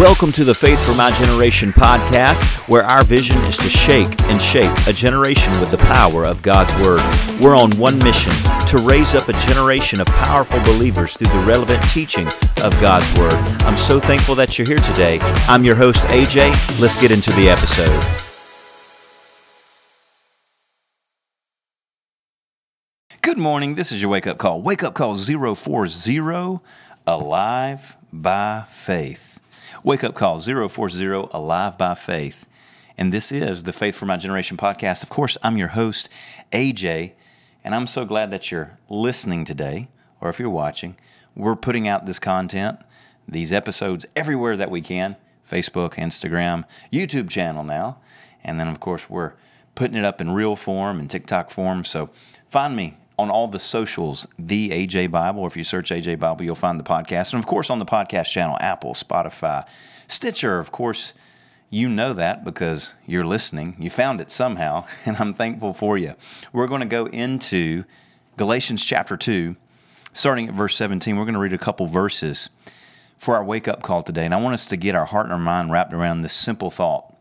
Welcome to the Faith for My Generation podcast, where our vision is to shake and shape a generation with the power of God's Word. We're on one mission to raise up a generation of powerful believers through the relevant teaching of God's Word. I'm so thankful that you're here today. I'm your host, AJ. Let's get into the episode. Good morning. This is your wake up call. Wake up call 040 Alive by Faith. Wake Up Call 040 Alive by Faith. And this is the Faith for My Generation podcast. Of course, I'm your host, AJ, and I'm so glad that you're listening today, or if you're watching. We're putting out this content, these episodes everywhere that we can Facebook, Instagram, YouTube channel now. And then, of course, we're putting it up in reel form and TikTok form. So find me on all the socials, the AJ Bible, if you search AJ Bible, you'll find the podcast. And of course, on the podcast channel, Apple, Spotify, Stitcher, of course, you know that because you're listening. You found it somehow, and I'm thankful for you. We're going to go into Galatians chapter 2, starting at verse 17. We're going to read a couple verses for our wake up call today. And I want us to get our heart and our mind wrapped around this simple thought.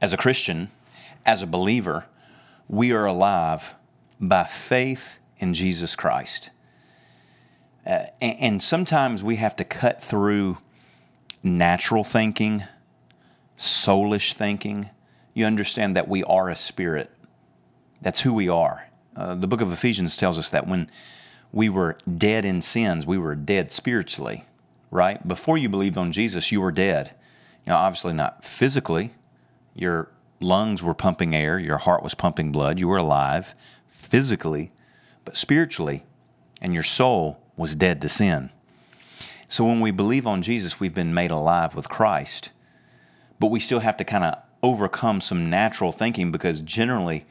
As a Christian, as a believer, we are alive by faith in Jesus Christ. Uh, and, and sometimes we have to cut through natural thinking, soulish thinking. You understand that we are a spirit. That's who we are. Uh, the book of Ephesians tells us that when we were dead in sins, we were dead spiritually, right? Before you believed on Jesus, you were dead. Know, obviously not physically. Your lungs were pumping air, your heart was pumping blood, you were alive physically, but spiritually, and your soul was dead to sin. So when we believe on Jesus, we've been made alive with Christ, but we still have to kind of overcome some natural thinking because generally,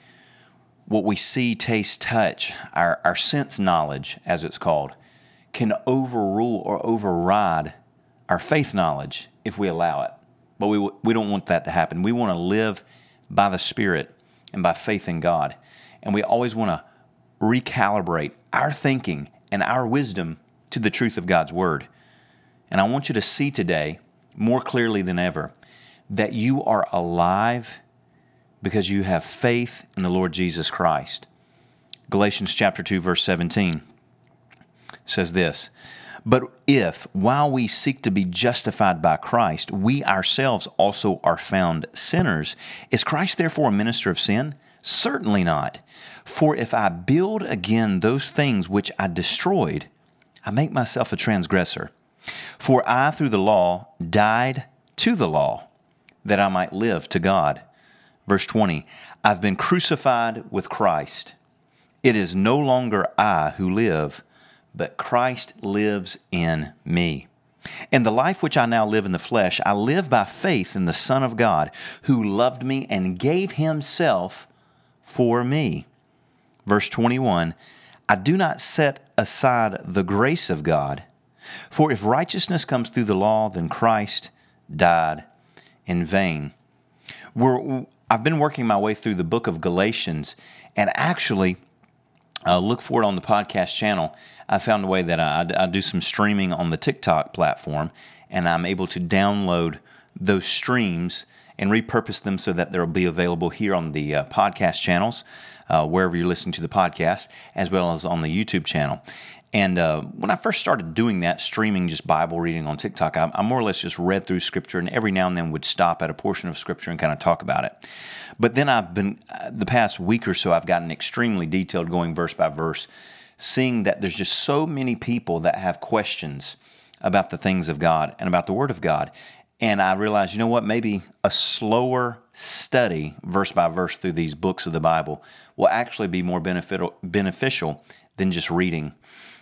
what we see, taste, touch, our, our sense knowledge, as it's called, can overrule or override our faith knowledge if we allow it. But we, we don't want that to happen. We want to live by the Spirit and by faith in God. And we always want to recalibrate our thinking and our wisdom to the truth of God's Word. And I want you to see today, more clearly than ever, that you are alive because you have faith in the Lord Jesus Christ. Galatians chapter 2 verse 17 says this, but if while we seek to be justified by Christ, we ourselves also are found sinners, is Christ therefore a minister of sin? Certainly not. For if I build again those things which I destroyed, I make myself a transgressor. For I, through the law, died to the law, that I might live to God. Verse 20 I've been crucified with Christ. It is no longer I who live, but Christ lives in me. And the life which I now live in the flesh, I live by faith in the Son of God, who loved me and gave himself for me. Verse 21 I do not set aside the grace of God, for if righteousness comes through the law, then Christ died in vain. We're, I've been working my way through the book of Galatians, and actually, uh, look for it on the podcast channel. I found a way that I, I do some streaming on the TikTok platform, and I'm able to download those streams and repurpose them so that they'll be available here on the uh, podcast channels, uh, wherever you're listening to the podcast, as well as on the YouTube channel. And uh, when I first started doing that, streaming just Bible reading on TikTok, I, I, more or less just read through Scripture and every now and then would stop at a portion of Scripture and kind of talk about it. But then I've been, uh, the past week or so, I've gotten extremely detailed going verse by verse, seeing that there's just so many people that have questions about the things of God and about the Word of God. And I realized, you know what, maybe a slower study, verse by verse, through these books of the Bible will actually be more beneficial than just reading.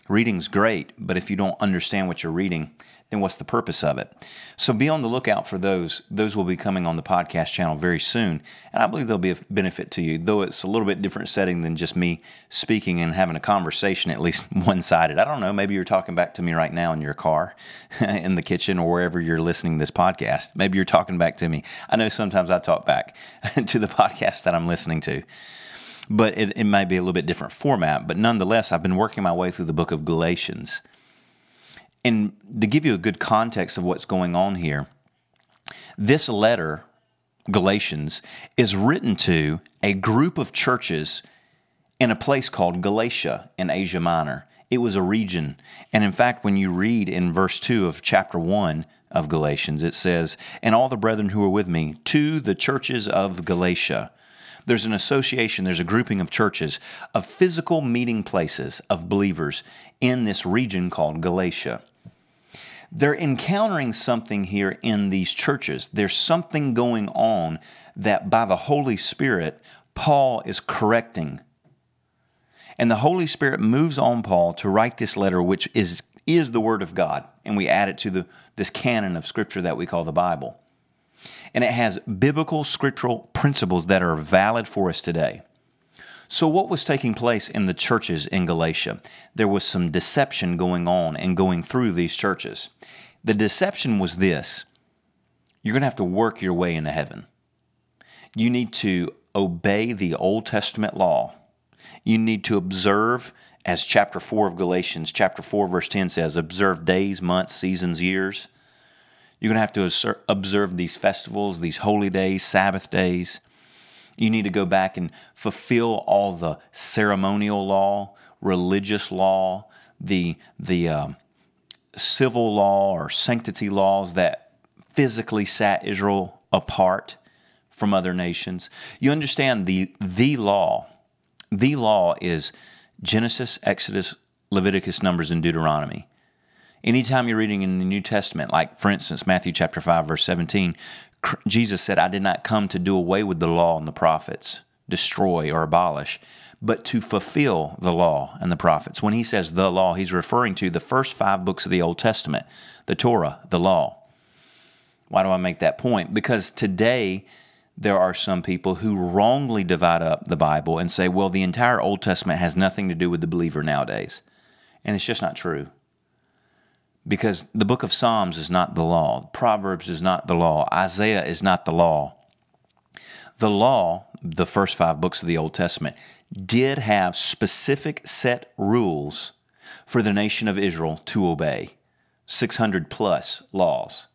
Reading's great, but if you don't understand what you're reading, then what's the purpose of it? So be on the lookout for those. Those will be coming on the podcast channel very soon, and I believe they'll be a benefit to you, though it's a little bit different setting than just me speaking and having a conversation, at least one sided. I don't know, maybe you're talking back to me right now in your car, in the kitchen, or wherever you're listening to this podcast. Maybe you're talking back to me. I know sometimes I talk back to the podcast that I'm listening to but it, it might be a little bit different format. But nonetheless, I've been working my way through the book of Galatians. And to give you a good context of what's going on here, This letter, Galatians, is written to a group of churches in a place called Galatia in Asia Minor. It was a region. And in fact, when you read in verse 2 of chapter 1 of Galatians, it says, And all the brethren who are with me, to the churches of Galatia. There's an association, there's a grouping of churches, of physical meeting places of believers in this region called Galatia. They're encountering something here in these churches. There's something going on that by the Holy Spirit, Paul is correcting and the Holy Spirit moves on Paul to write this letter, which is, is the Word of God. And we add it to the, this canon of Scripture that we call the Bible. And it has biblical scriptural principles that are valid for us today. So, what was taking place in the churches in Galatia? There was some deception going on and going through these churches. The deception was this you're going to have to work your way into heaven. You need to obey the Old Testament law you need to observe, as chapter 4 of Galatians, chapter 4, verse 10 says, observe days, months, seasons, years. You're going to have to observe these festivals, these holy days, Sabbath days. You need to go back and fulfill all the ceremonial law, religious law, the, the um, civil law or sanctity laws that physically sat Israel apart from other nations. You understand the, the law the law is Genesis, Exodus, Leviticus, Numbers, and Deuteronomy. Anytime you're reading in the New Testament, like for instance, Matthew chapter 5, verse 17, Jesus said, I did not come to do away with the law and the prophets, destroy or abolish, but to fulfill the law and the prophets. When he says the law, he's referring to the first five books of the Old Testament, the Torah, the law. Why do I make that point? Because today, there are some people who wrongly divide up the Bible and say, well, the entire Old Testament has nothing to do with the believer nowadays. And it's just not true. Because the book of Psalms is not the law, Proverbs is not the law, Isaiah is not the law. The law, the first five books of the Old Testament, did have specific set rules for the nation of Israel to obey 600 plus laws.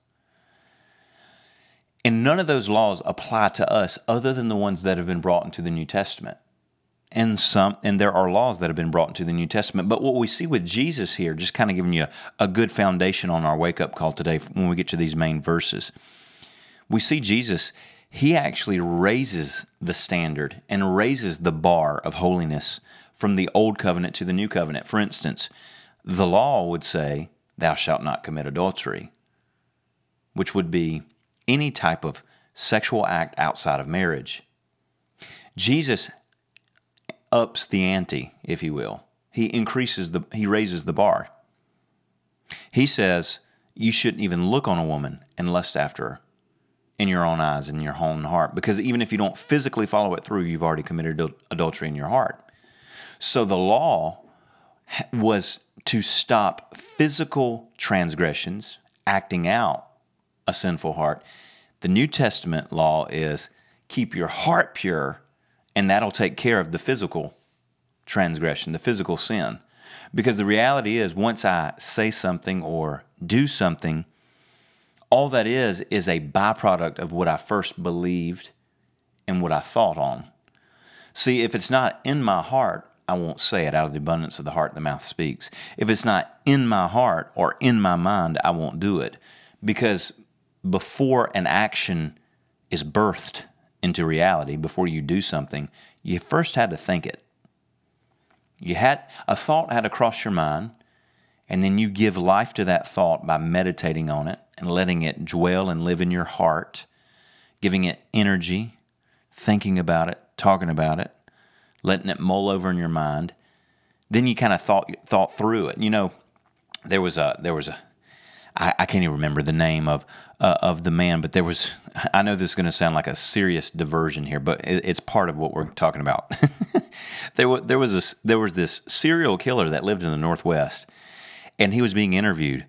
And none of those laws apply to us other than the ones that have been brought into the New Testament. And some and there are laws that have been brought into the New Testament. But what we see with Jesus here, just kind of giving you a, a good foundation on our wake up call today when we get to these main verses. We see Jesus, he actually raises the standard and raises the bar of holiness from the old covenant to the new covenant. For instance, the law would say, Thou shalt not commit adultery, which would be any type of sexual act outside of marriage. Jesus ups the ante, if you will. He increases the he raises the bar. He says you shouldn't even look on a woman and lust after her in your own eyes in your own heart because even if you don't physically follow it through, you've already committed adultery in your heart. So the law was to stop physical transgressions, acting out a sinful heart. The New Testament law is keep your heart pure, and that'll take care of the physical transgression, the physical sin. Because the reality is, once I say something or do something, all that is is a byproduct of what I first believed and what I thought on. See, if it's not in my heart, I won't say it. Out of the abundance of the heart, the mouth speaks. If it's not in my heart or in my mind, I won't do it. Because before an action is birthed into reality, before you do something, you first had to think it. You had a thought had to cross your mind, and then you give life to that thought by meditating on it and letting it dwell and live in your heart, giving it energy, thinking about it, talking about it, letting it mull over in your mind. Then you kind of thought thought through it. You know, there was a there was a I, I can't even remember the name of uh, of the man, but there was. I know this is going to sound like a serious diversion here, but it, it's part of what we're talking about. there was there was a, there was this serial killer that lived in the Northwest, and he was being interviewed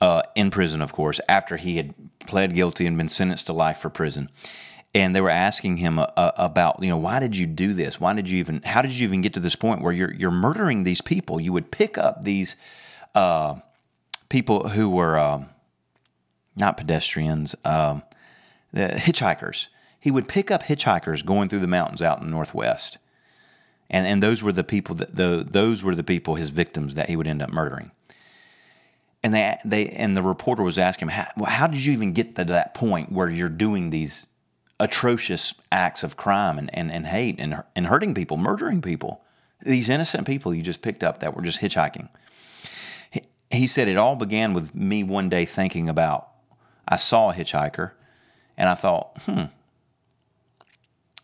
uh, in prison, of course, after he had pled guilty and been sentenced to life for prison. And they were asking him uh, uh about, you know, why did you do this? Why did you even? How did you even get to this point where you're you're murdering these people? You would pick up these uh, people who were um, not pedestrians. Um, the hitchhikers. He would pick up hitchhikers going through the mountains out in the northwest, and and those were the people that the those were the people his victims that he would end up murdering. And they they and the reporter was asking him, how, well, how did you even get to that point where you're doing these atrocious acts of crime and, and, and hate and, and hurting people, murdering people? These innocent people you just picked up that were just hitchhiking. He, said it all began with me one day thinking about I saw a hitchhiker and I thought, hmm,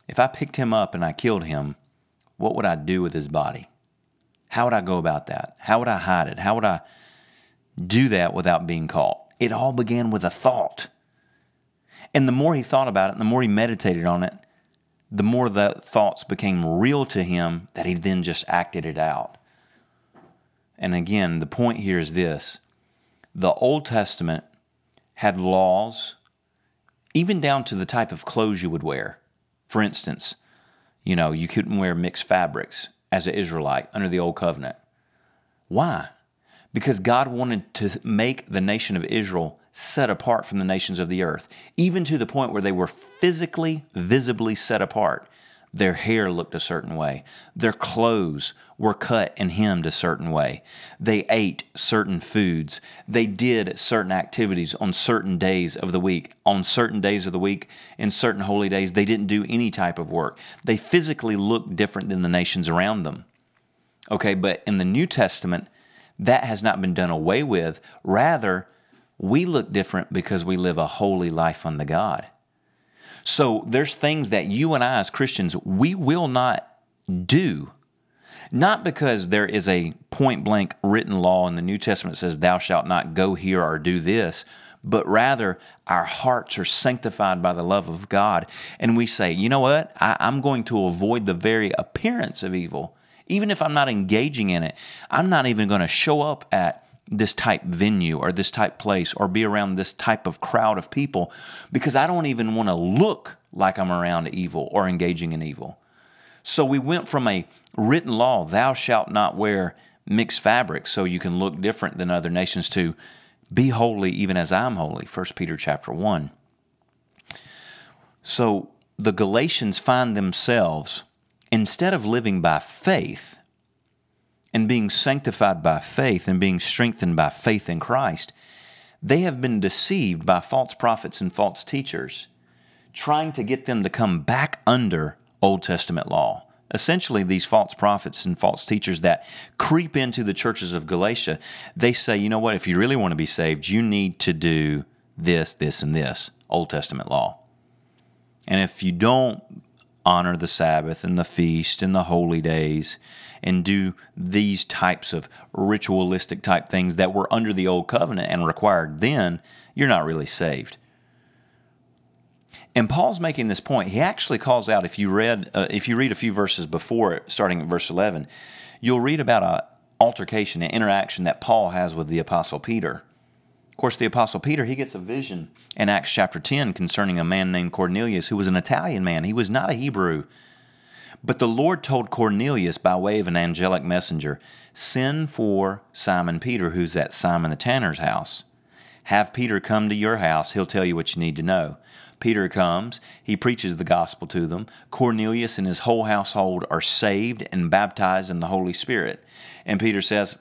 if I picked him up and I killed him, what would I do with his body? How would I go about that? How would I hide it? How would I do that without being caught? It all began with a thought. And the more he thought about it, and the more he meditated on it, the more the thoughts became real to him that he then just acted it out. And again, the point here is this the Old Testament had laws, even down to the type of clothes you would wear. For instance, you know, you couldn't wear mixed fabrics as an Israelite under the Old Covenant. Why? Because God wanted to make the nation of Israel set apart from the nations of the earth, even to the point where they were physically, visibly set apart. Their hair looked a certain way. Their clothes were cut and hemmed a certain way. They ate certain foods. They did certain activities on certain days of the week. On certain days of the week, in certain holy days, they didn't do any type of work. They physically looked different than the nations around them. Okay, but in the New Testament, that has not been done away with. Rather, we look different because we live a holy life unto God. So there's things that you and I as Christians, we will not do. Not because there is a point blank written law in the New Testament that says, Thou shalt not go here or do this, but rather our hearts are sanctified by the love of God. And we say, You know what? I, am going to avoid the very appearance of evil. Even if I'm not engaging in it, I'm not even going to show up at this type venue or this type place or be around this type of crowd of people because I don't even want to look like I'm around evil or engaging in evil. So we went from a written law, thou shalt not wear mixed fabrics so you can look different than other nations to be holy even as I'm holy, 1 Peter chapter 1. So the Galatians find themselves instead of living by faith, and being sanctified by faith and being strengthened by faith in Christ, they have been deceived by false prophets and false teachers, trying to get them to come back under Old Testament law. Essentially, these false prophets and false teachers that creep into the churches of Galatia, they say, you know what, if you really want to be saved, you need to do this, this, and this Old Testament law. And if you don't honor the Sabbath and the feast and the holy days and do these types of ritualistic type things that were under the old covenant and required then, you're not really saved. And Paul's making this point. He actually calls out if you read uh, if you read a few verses before it, starting at verse 11, you'll read about a altercation, an interaction that Paul has with the apostle Peter. Of course, the Apostle Peter, he gets a vision in Acts chapter 10 concerning a man named Cornelius who was an Italian man. He was not a Hebrew. But the Lord told Cornelius by way of an angelic messenger, Send for Simon Peter, who's at Simon the tanner's house. Have Peter come to your house. He'll tell you what you need to know. Peter comes, he preaches the gospel to them. Cornelius and his whole household are saved and baptized in the Holy Spirit. And Peter says,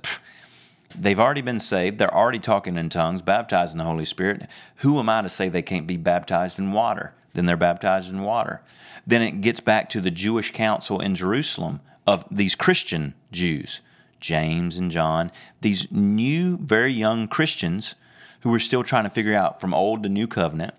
They've already been saved. They're already talking in tongues, baptized in the Holy Spirit. Who am I to say they can't be baptized in water? Then they're baptized in water. Then it gets back to the Jewish council in Jerusalem of these Christian Jews, James and John, these new, very young Christians who were still trying to figure out from old to new covenant.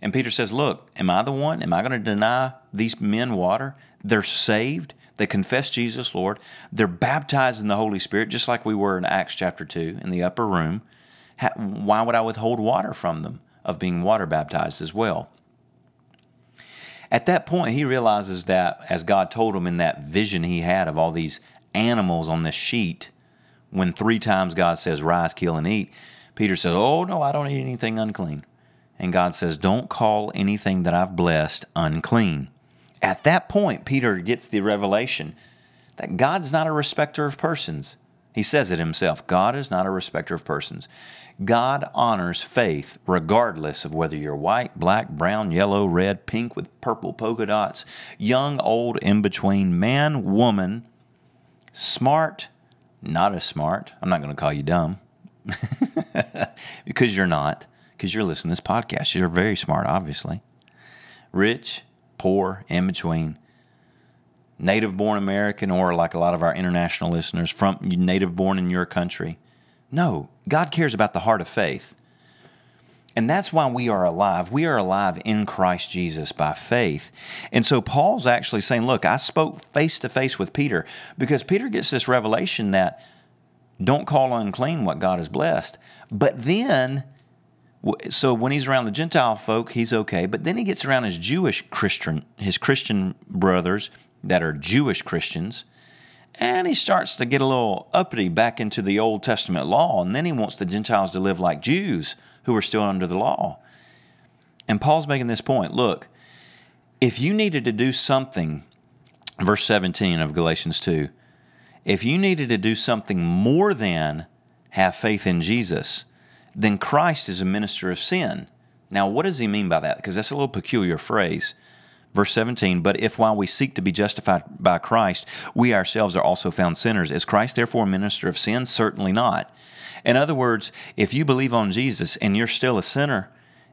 And Peter says, Look, am I the one? Am I going to deny these men water? They're saved. They confess Jesus Lord. They're baptized in the Holy Spirit, just like we were in Acts chapter 2 in the upper room. Why would I withhold water from them of being water baptized as well? At that point, he realizes that, as God told him in that vision he had of all these animals on this sheet, when three times God says, Rise, kill, and eat, Peter says, Oh, no, I don't eat anything unclean. And God says, Don't call anything that I've blessed unclean. At that point, Peter gets the revelation that God's not a respecter of persons. He says it himself God is not a respecter of persons. God honors faith regardless of whether you're white, black, brown, yellow, red, pink with purple polka dots, young, old, in between, man, woman, smart, not as smart. I'm not going to call you dumb because you're not, because you're listening to this podcast. You're very smart, obviously. Rich, poor, in between native born American or like a lot of our international listeners from native born in your country. No, God cares about the heart of faith. And that's why we are alive. We are alive in Christ Jesus by faith. And so Paul's actually saying, Look, I spoke face to face with Peter because Peter gets this revelation that don't call unclean what God has blessed. But then, so when he's around the Gentile folk, he's okay. But then he gets around his Jewish Christian, his Christian brothers that are Jewish Christians. And he starts to get a little uppity back into the Old Testament law. And then he wants the Gentiles to live like Jews who are still under the law. And Paul's making this point look, if you needed to do something, verse 17 of Galatians 2, if you needed to do something more than have faith in Jesus, then Christ is a minister of sin. Now, what does he mean by that? Because that's a little peculiar phrase. Verse 17, but if while we seek to be justified by Christ, we ourselves are also found sinners, is Christ therefore a minister of sin? Certainly not. In other words, if you believe on Jesus and you're still a sinner,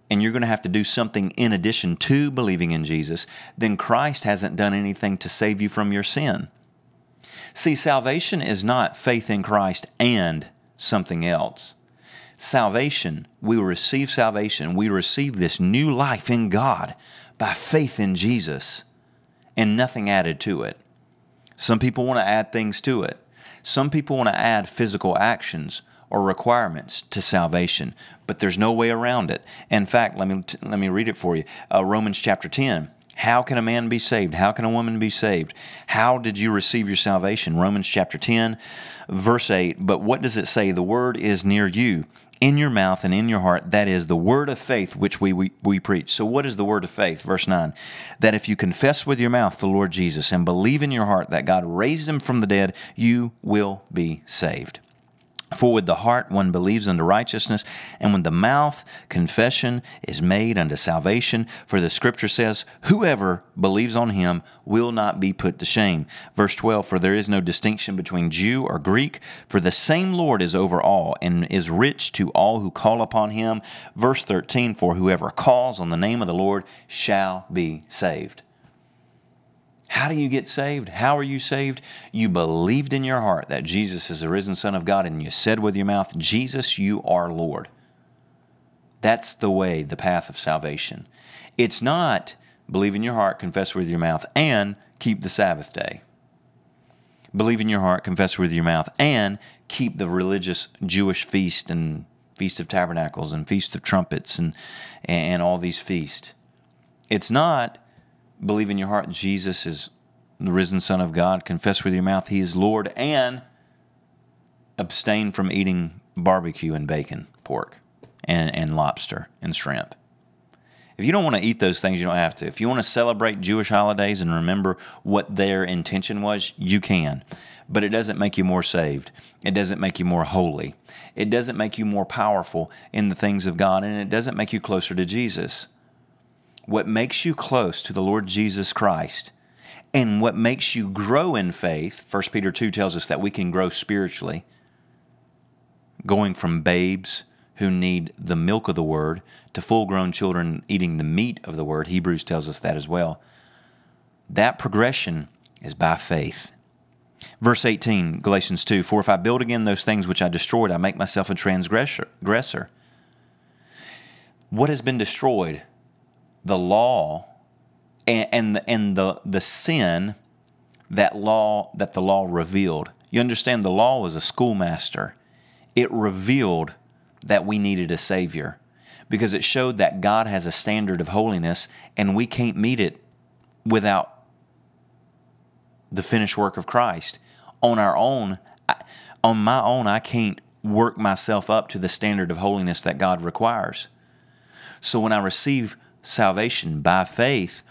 and you're going to have to do something in addition to believing in Jesus, then Christ hasn't done anything to save you from your sin. See, salvation is not faith in Christ and something else. Salvation, we receive salvation, we receive this new life in God by faith in Jesus and nothing added to it. Some people want to add things to it. Some people want to add physical actions or requirements to salvation, but there's no way around it. In fact, let me let me read it for you. Uh, Romans chapter 10. How can a man be saved? How can a woman be saved? How did you receive your salvation? Romans chapter 10, verse 8. But what does it say? The word is near you in your mouth and in your heart. That is the word of faith which we, we, we preach. So, what is the word of faith? Verse 9 that if you confess with your mouth the Lord Jesus and believe in your heart that God raised him from the dead, you will be saved. For with the heart one believes unto righteousness, and with the mouth confession is made unto salvation. For the scripture says, Whoever believes on him will not be put to shame. Verse 12 For there is no distinction between Jew or Greek, for the same Lord is over all, and is rich to all who call upon him. Verse 13 For whoever calls on the name of the Lord shall be saved. How do you get saved? How are you saved? You believed in your heart that Jesus is the risen Son of God, and you said with your mouth, Jesus, you are Lord. That's the way, the path of salvation. It's not believe in your heart, confess with your mouth, and keep the Sabbath day. Believe in your heart, confess with your mouth, and keep the religious Jewish feast and Feast of Tabernacles and Feast of Trumpets and, and all these feasts. It's not believe in your heart Jesus is the risen Son of God, confess with your mouth He is Lord, and abstain from eating barbecue and bacon, pork, and, and lobster and shrimp. If you don't want to eat those things, you don't have to. If you want to celebrate Jewish holidays and remember what their intention was, you can. But it doesn't make you more saved. It doesn't make you more holy. It doesn't make you more powerful in the things of God, and it doesn't make you closer to Jesus what makes you close to the Lord Jesus Christ and what makes you grow in faith, 1 Peter 2 tells us that we can grow spiritually, going from babes who need the milk of the word to full grown children eating the meat of the word. Hebrews tells us that as well. That progression is by faith. Verse 18, Galatians 2 For if I build again those things which I destroyed, I make myself a transgressor. What has been destroyed? The law and, and, the, and the, the sin that law that the law revealed. You understand the law was a schoolmaster. It revealed that we needed a savior because it showed that God has a standard of holiness and we can't meet it without the finished work of Christ. On our own, on my own, I can't work myself up to the standard of holiness that God requires. So when I receive salvation by faith,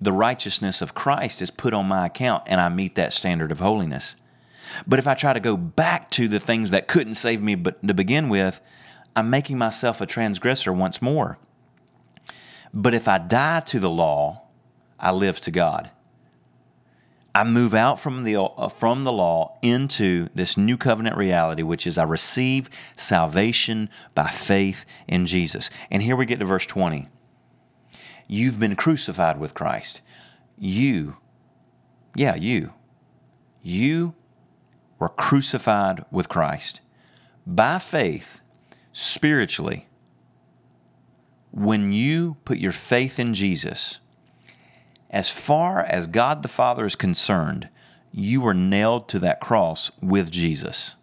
the righteousness of Christ is put on my account and I meet that standard of holiness. But if I try to go back to the things that couldn't save me but to begin with, I'm making myself a transgressor once more. But if I die to the law, I live to God. I move out from the uh, from the law into this new covenant reality, which is I receive salvation by faith in Jesus. And here we get to verse 20. You've been crucified with Christ. You, yeah, you, you were crucified with Christ by faith, spiritually. When you put your faith in Jesus, as far as God the Father is concerned, you were nailed to that cross with Jesus.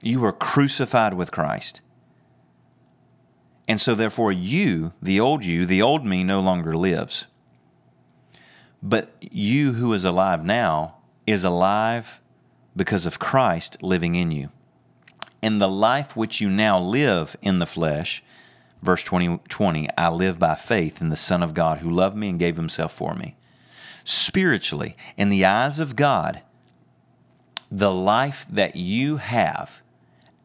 You were crucified with Christ. And so, therefore, you, the old you, the old me, no longer lives. But you who is alive now is alive because of Christ living in you. And the life which you now live in the flesh Verse 20, 20 I live by faith in the Son of God who loved me and gave himself for me. Spiritually, in the eyes of God, the life that you have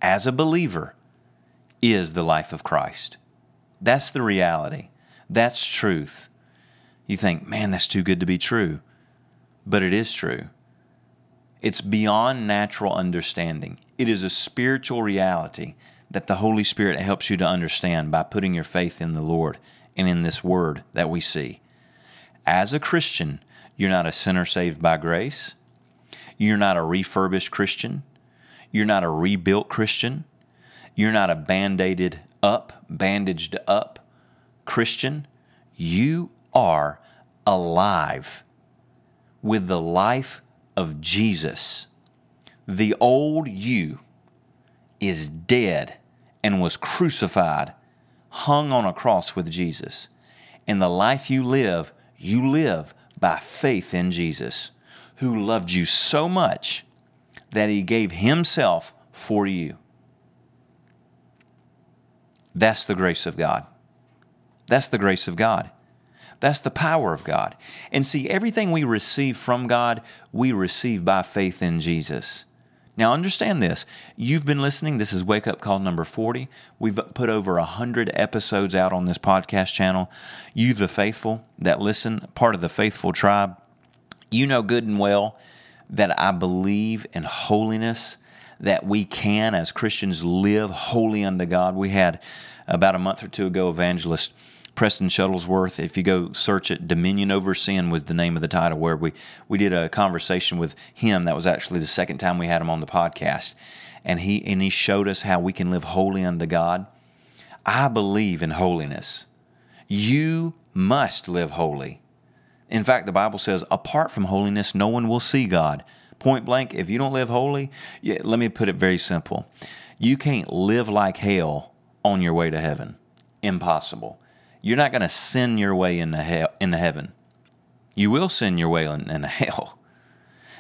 as a believer is the life of Christ. That's the reality. That's truth. You think, man, that's too good to be true. But it is true. It's beyond natural understanding. It is a spiritual reality that the Holy Spirit helps you to understand by putting your faith in the Lord and in this word that we see. As a Christian, you're not a sinner saved by grace. You're not a refurbished Christian. You're not a rebuilt Christian. You're not a band aided up, bandaged up Christian. You are alive with the life of Jesus. The old you is dead and was crucified, hung on a cross with Jesus. And the life you live, you live by faith in Jesus, who loved you so much that he gave himself for you. That's the grace of God. That's the grace of God. That's the power of God. And see, everything we receive from God, we receive by faith in Jesus. Now, understand this. You've been listening. This is Wake Up Call number 40. We've put over 100 episodes out on this podcast channel. You, the faithful that listen, part of the faithful tribe, you know good and well that I believe in holiness, that we can, as Christians, live holy unto God. We had about a month or two ago, evangelist Preston Shuttlesworth. If you go search it, Dominion Over Sin was the name of the title, where we, we did a conversation with him. That was actually the second time we had him on the podcast. And he, and he showed us how we can live holy unto God. I believe in holiness. You must live holy. In fact, the Bible says, apart from holiness, no one will see God. Point blank, if you don't live holy, yeah, let me put it very simple. You can't live like hell on your way to heaven. Impossible. You're not going to sin your way into hell into heaven. You will sin your way into hell.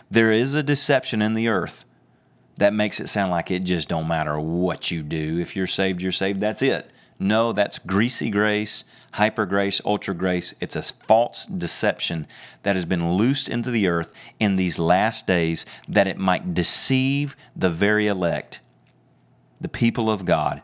There is a deception in the earth that makes it sound like it just don't matter what you do. If you're saved, you're saved. That's it. No, that's greasy grace, hyper grace, ultra grace. It's a false deception that has been loosed into the earth in these last days that it might deceive the very elect, the people of God,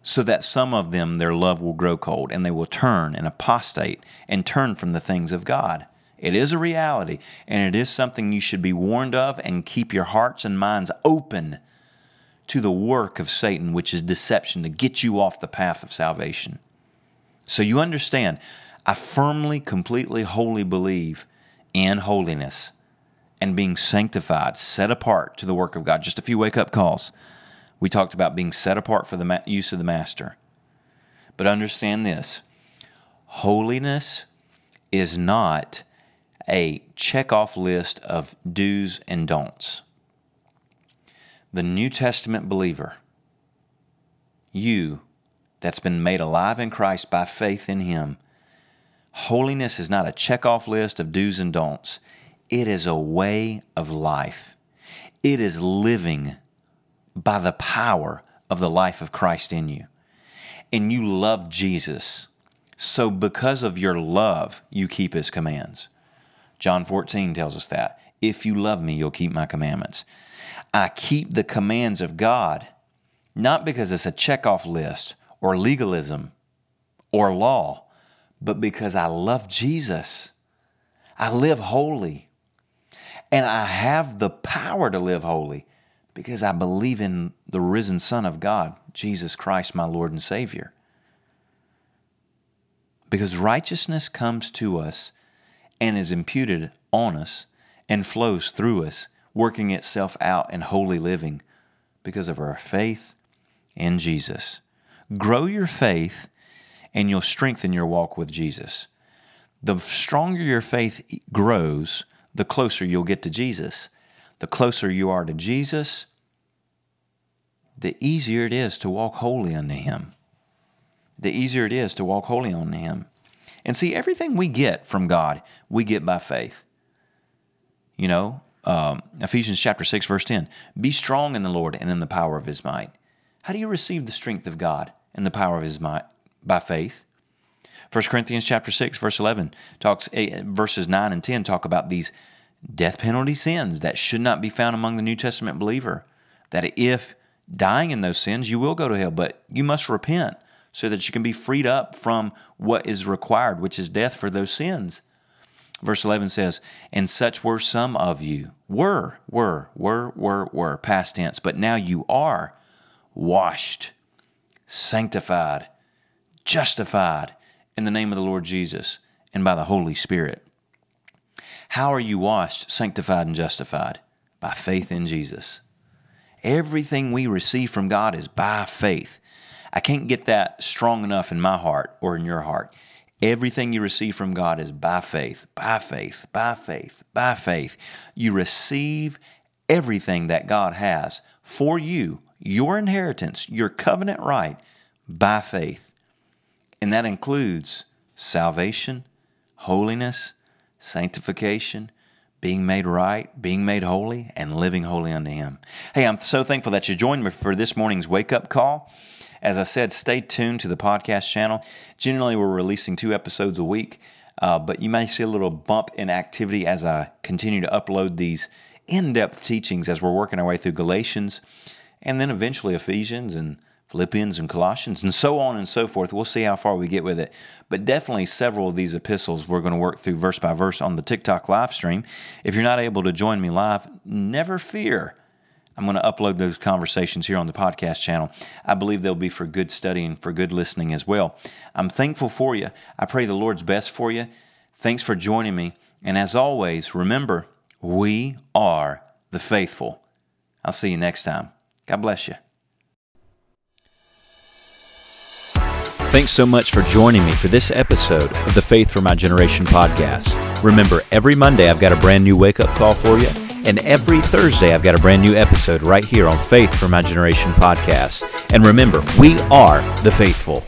so that some of them their love will grow cold and they will turn and apostate and turn from the things of God. It is a reality and it is something you should be warned of and keep your hearts and minds open to the work of Satan, which is deception to get you off the path of salvation. So you understand, I firmly, completely, wholly believe in holiness and being sanctified, set apart to the work of God. Just a few wake up calls. We talked about being set apart for the ma- use of the Master. But understand this holiness is not a check off list of do's and don'ts. The New Testament believer, you that's been made alive in Christ by faith in Him, holiness is not a check off list of do's and don'ts. It is a way of life. It is living by the power of the life of Christ in you. And you love Jesus. So, because of your love, you keep his commands. John 14 tells us that. If you love me, you'll keep my commandments. I keep the commands of God, not because it's a checkoff list or legalism or law, but because I love Jesus. I live holy. And I have the power to live holy because I believe in the risen Son of God, Jesus Christ, my Lord and Savior. Because righteousness comes to us and is imputed on us and flows through us, working itself out in holy living because of our faith in Jesus. Grow your faith and you'll strengthen your walk with Jesus. The stronger your faith grows, the closer you'll get to Jesus. The closer you are to Jesus, the easier it is to walk holy unto Him. The easier it is to walk holy unto Him. And see, everything we get from God, we get by faith. You know, um, Ephesians chapter 6, verse 10 Be strong in the Lord and in the power of His might. How do you receive the strength of God and the power of His might? By faith. 1 Corinthians chapter 6 verse 11 talks eh, verses 9 and 10 talk about these death penalty sins that should not be found among the New Testament believer that if dying in those sins you will go to hell but you must repent so that you can be freed up from what is required which is death for those sins verse 11 says and such were some of you were were were were were past tense but now you are washed sanctified justified in the name of the Lord Jesus and by the Holy Spirit. How are you washed, sanctified, and justified? By faith in Jesus. Everything we receive from God is by faith. I can't get that strong enough in my heart or in your heart. Everything you receive from God is by faith, by faith, by faith, by faith. You receive everything that God has for you, your inheritance, your covenant right, by faith. And that includes salvation, holiness, sanctification, being made right, being made holy, and living holy unto Him. Hey, I'm so thankful that you joined me for this morning's wake up call. As I said, stay tuned to the podcast channel. Generally, we're releasing two episodes a week, uh, but you may see a little bump in activity as I continue to upload these in depth teachings as we're working our way through Galatians and then eventually Ephesians and Philippians and Colossians, and so on and so forth. We'll see how far we get with it. But definitely several of these epistles we're going to work through verse by verse on the TikTok live stream. If you're not able to join me live, never fear. I'm going to upload those conversations here on the podcast channel. I believe they'll be for good studying, for good listening as well. I'm thankful for you. I pray the Lord's best for you. Thanks for joining me. And as always, remember, we are the faithful. I'll see you next time. God bless you. Thanks so much for joining me for this episode of the Faith for My Generation podcast. Remember, every Monday I've got a brand new wake up call for you, and every Thursday I've got a brand new episode right here on Faith for My Generation podcast. And remember, we are the faithful.